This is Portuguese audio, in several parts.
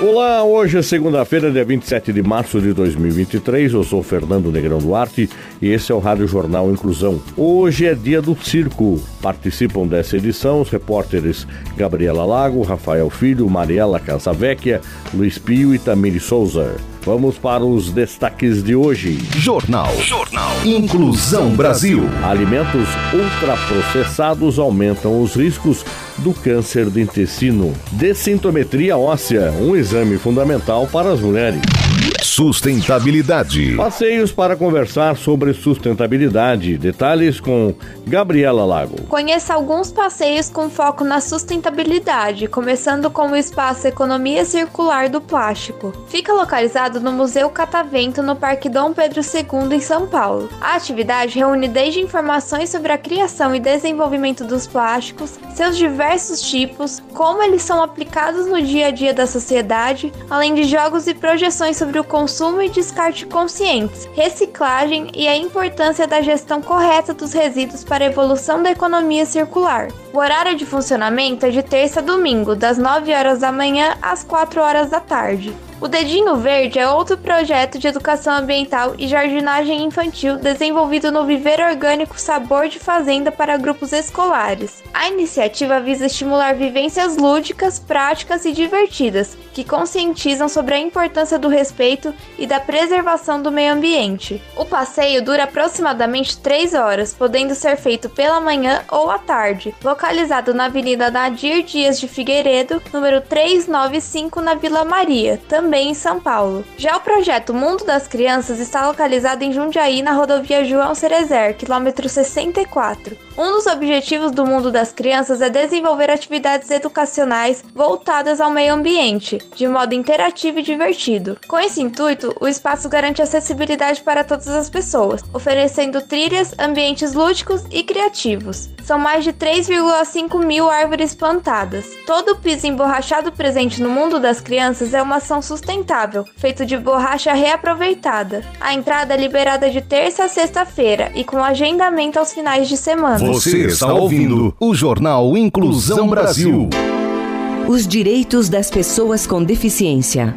Olá, hoje é segunda-feira, dia 27 de março de 2023. Eu sou Fernando Negrão Duarte e esse é o Rádio Jornal Inclusão. Hoje é dia do circo. Participam dessa edição os repórteres Gabriela Lago, Rafael Filho, Mariela Casavecchia, Luiz Pio e Tamiri Souza. Vamos para os destaques de hoje. Jornal. Jornal. Inclusão Brasil. Alimentos ultraprocessados aumentam os riscos do câncer de intestino. Dessintometria óssea, um exame fundamental para as mulheres. Sustentabilidade. Passeios para conversar sobre sustentabilidade. Detalhes com Gabriela Lago. Conheça alguns passeios com foco na sustentabilidade, começando com o espaço Economia Circular do Plástico. Fica localizado no Museu Catavento, no Parque Dom Pedro II, em São Paulo. A atividade reúne desde informações sobre a criação e desenvolvimento dos plásticos, seus diversos tipos, como eles são aplicados no dia a dia da sociedade, além de jogos e projeções sobre o consumo e descarte conscientes, reciclagem e a importância da gestão correta dos resíduos para a evolução da economia circular. O horário de funcionamento é de terça a domingo, das 9 horas da manhã às 4 horas da tarde. O Dedinho Verde é outro projeto de educação ambiental e jardinagem infantil desenvolvido no Viver Orgânico Sabor de Fazenda para grupos escolares. A iniciativa visa estimular vivências lúdicas, práticas e divertidas, que conscientizam sobre a importância do respeito e da preservação do meio ambiente. O passeio dura aproximadamente 3 horas, podendo ser feito pela manhã ou à tarde, localizado na Avenida Nadir Dias de Figueiredo, número 395, na Vila Maria, também também em São Paulo. Já o projeto Mundo das Crianças está localizado em Jundiaí, na rodovia João Cerezer, quilômetro 64. Um dos objetivos do Mundo das Crianças é desenvolver atividades educacionais voltadas ao meio ambiente, de modo interativo e divertido. Com esse intuito, o espaço garante acessibilidade para todas as pessoas, oferecendo trilhas, ambientes lúdicos e criativos. São mais de 3,5 mil árvores plantadas. Todo o piso emborrachado presente no Mundo das Crianças é uma ação sustentável, feito de borracha reaproveitada. A entrada é liberada de terça a sexta-feira e com agendamento aos finais de semana. Você está ouvindo o Jornal Inclusão Brasil. Os direitos das pessoas com deficiência.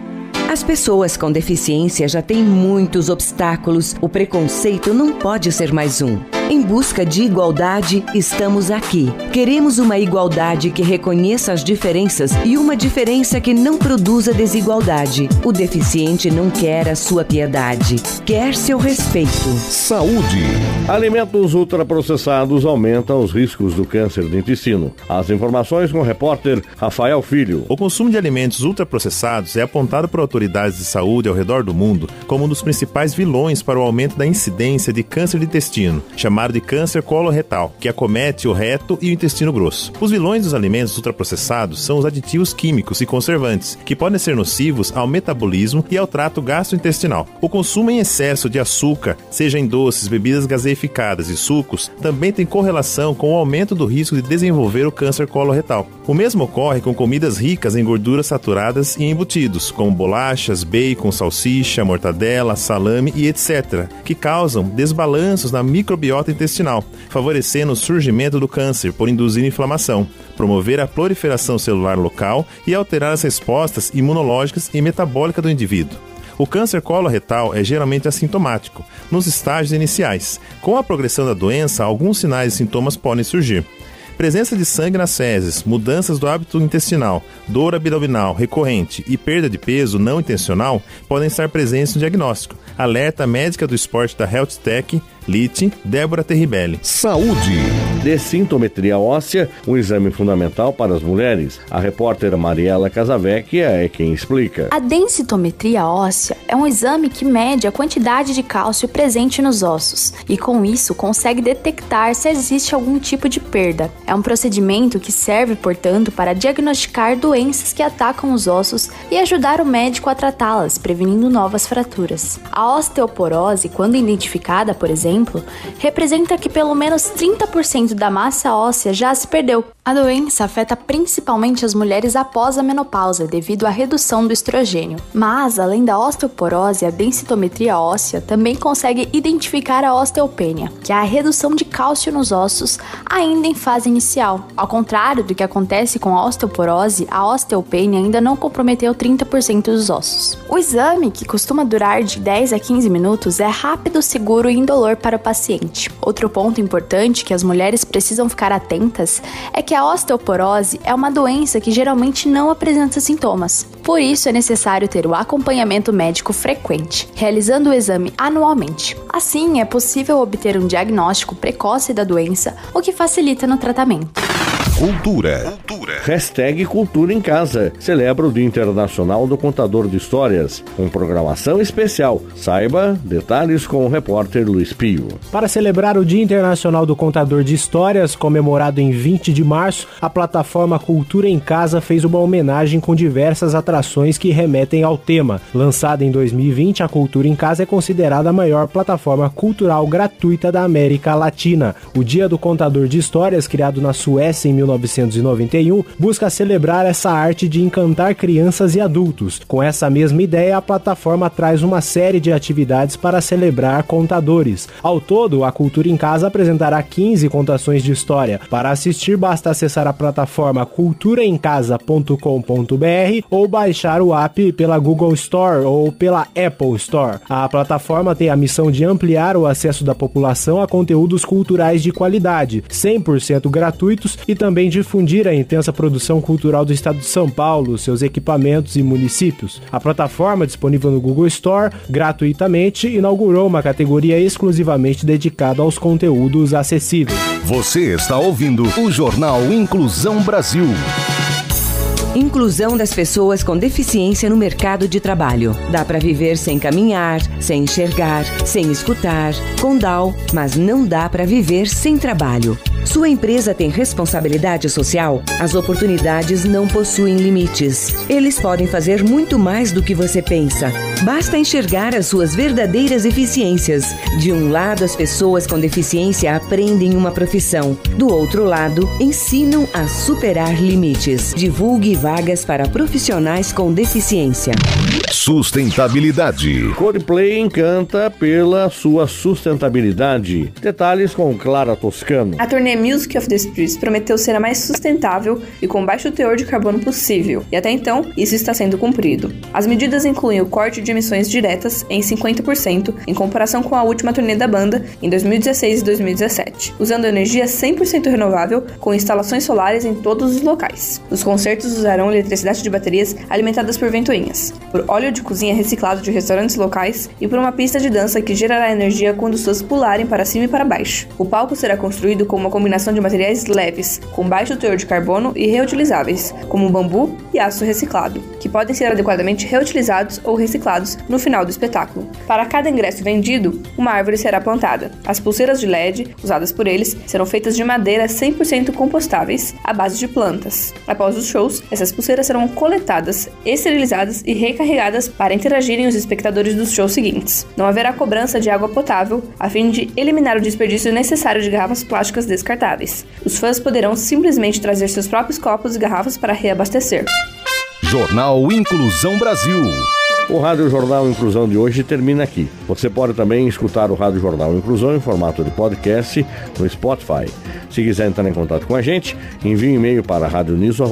As pessoas com deficiência já têm muitos obstáculos, o preconceito não pode ser mais um. Em busca de igualdade, estamos aqui. Queremos uma igualdade que reconheça as diferenças e uma diferença que não produza desigualdade. O deficiente não quer a sua piedade, quer seu respeito. Saúde. Alimentos ultraprocessados aumentam os riscos do câncer de intestino. As informações com o repórter Rafael Filho. O consumo de alimentos ultraprocessados é apontado por autoridades de saúde ao redor do mundo como um dos principais vilões para o aumento da incidência de câncer de intestino, chamado chamado de câncer coloretal, que acomete o reto e o intestino grosso. Os vilões dos alimentos ultraprocessados são os aditivos químicos e conservantes, que podem ser nocivos ao metabolismo e ao trato gastrointestinal. O consumo em excesso de açúcar, seja em doces, bebidas gaseificadas e sucos, também tem correlação com o aumento do risco de desenvolver o câncer coloretal. O mesmo ocorre com comidas ricas em gorduras saturadas e embutidos, como bolachas, bacon, salsicha, mortadela, salame e etc., que causam desbalanços na microbiota intestinal, favorecendo o surgimento do câncer por induzir inflamação, promover a proliferação celular local e alterar as respostas imunológicas e metabólicas do indivíduo. O câncer coloretal é geralmente assintomático, nos estágios iniciais. Com a progressão da doença, alguns sinais e sintomas podem surgir. Presença de sangue nas fezes, mudanças do hábito intestinal, dor abdominal recorrente e perda de peso não intencional podem estar presentes no diagnóstico. Alerta médica do esporte da Health Tech Lite, Débora Terribelli. Saúde. Dessintometria óssea, um exame fundamental para as mulheres. A repórter Mariela Casavecchia é quem explica. A densitometria óssea é um exame que mede a quantidade de cálcio presente nos ossos e, com isso, consegue detectar se existe algum tipo de perda. É um procedimento que serve, portanto, para diagnosticar doenças que atacam os ossos e ajudar o médico a tratá-las, prevenindo novas fraturas. A osteoporose, quando identificada, por exemplo, representa que pelo menos 30% da massa óssea já se perdeu. A doença afeta principalmente as mulheres após a menopausa, devido à redução do estrogênio. Mas, além da osteoporose, a densitometria óssea também consegue identificar a osteopenia, que é a redução de cálcio nos ossos ainda em fase inicial. Ao contrário do que acontece com a osteoporose, a osteopenia ainda não comprometeu 30% dos ossos. O exame, que costuma durar de 10 a 15 minutos, é rápido, seguro e indolor para o paciente. Outro ponto importante que as mulheres precisam ficar atentas é que a osteoporose é uma doença que geralmente não apresenta sintomas. Por isso é necessário ter o acompanhamento médico frequente, realizando o exame anualmente. Assim, é possível obter um diagnóstico precoce da doença, o que facilita no tratamento. Cultura. Hashtag Cultura em Casa. Celebra o Dia Internacional do Contador de Histórias, com programação especial. Saiba detalhes com o repórter Luiz Pio. Para celebrar o Dia Internacional do Contador de Histórias, comemorado em 20 de março, a plataforma Cultura em Casa fez uma homenagem com diversas atrações que remetem ao tema. Lançada em 2020, a Cultura em Casa é considerada a maior plataforma cultural gratuita da América Latina. O Dia do Contador de Histórias, criado na Suécia em 1991, busca celebrar essa arte de encantar crianças e adultos. Com essa mesma ideia, a plataforma traz uma série de atividades para celebrar contadores. Ao todo, a Cultura em Casa apresentará 15 contações de história. Para assistir, basta acessar a plataforma culturaemcasa.com.br ou baixar o app pela Google Store ou pela Apple Store. A plataforma tem a missão de ampliar o acesso da população a conteúdos culturais de qualidade, 100% gratuitos e também difundir a intensa produção cultural do estado de São Paulo, seus equipamentos e municípios. A plataforma, disponível no Google Store gratuitamente, inaugurou uma categoria exclusivamente dedicada aos conteúdos acessíveis. Você está ouvindo o Jornal Inclusão Brasil. Inclusão das pessoas com deficiência no mercado de trabalho. Dá para viver sem caminhar, sem enxergar, sem escutar, com DAO, mas não dá para viver sem trabalho. Sua empresa tem responsabilidade social? As oportunidades não possuem limites. Eles podem fazer muito mais do que você pensa. Basta enxergar as suas verdadeiras eficiências. De um lado, as pessoas com deficiência aprendem uma profissão. Do outro lado, ensinam a superar limites. Divulgue vagas para profissionais com deficiência. Sustentabilidade. Coldplay encanta pela sua sustentabilidade. Detalhes com Clara Toscano. A turnê Music of the Streets prometeu ser a mais sustentável e com baixo teor de carbono possível, e até então isso está sendo cumprido. As medidas incluem o corte de emissões diretas em 50% em comparação com a última turnê da banda em 2016 e 2017, usando energia 100% renovável com instalações solares em todos os locais. Os concertos usarão eletricidade de baterias alimentadas por ventoinhas, por óleo de cozinha reciclado de restaurantes locais e por uma pista de dança que gerará energia quando fãs pularem para cima e para baixo. O palco será construído com uma combinação de materiais leves, com baixo teor de carbono e reutilizáveis, como bambu e aço reciclado, podem ser adequadamente reutilizados ou reciclados no final do espetáculo. Para cada ingresso vendido, uma árvore será plantada. As pulseiras de LED, usadas por eles, serão feitas de madeira 100% compostáveis, à base de plantas. Após os shows, essas pulseiras serão coletadas, esterilizadas e recarregadas para interagirem os espectadores dos shows seguintes. Não haverá cobrança de água potável, a fim de eliminar o desperdício necessário de garrafas plásticas descartáveis. Os fãs poderão simplesmente trazer seus próprios copos e garrafas para reabastecer. Jornal Inclusão Brasil. O Rádio Jornal Inclusão de hoje termina aqui. Você pode também escutar o Rádio Jornal Inclusão em formato de podcast no Spotify. Se quiser entrar em contato com a gente, envie um e-mail para radioniso.br,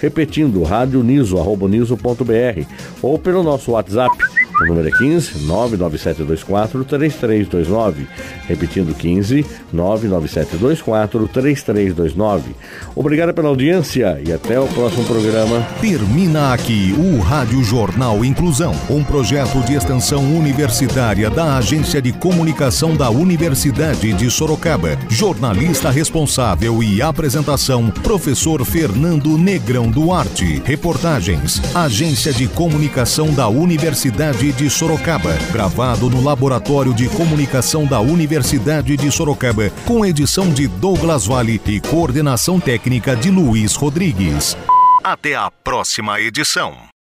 repetindo radioniso.br ou pelo nosso WhatsApp O número é 15 99724 3329. Repetindo 15 99724 3329. Obrigado pela audiência e até o próximo programa. Termina aqui o Rádio Jornal Inclusão, um projeto de extensão universitária da Agência de Comunicação da Universidade de Sorocaba. Jornalista responsável e apresentação, professor Fernando Negrão Duarte. Reportagens, Agência de Comunicação da Universidade de Sorocaba. Gravado no Laboratório de Comunicação da Universidade de Sorocaba, com edição de Douglas Vale e coordenação técnica de Luiz Rodrigues. Até a próxima edição.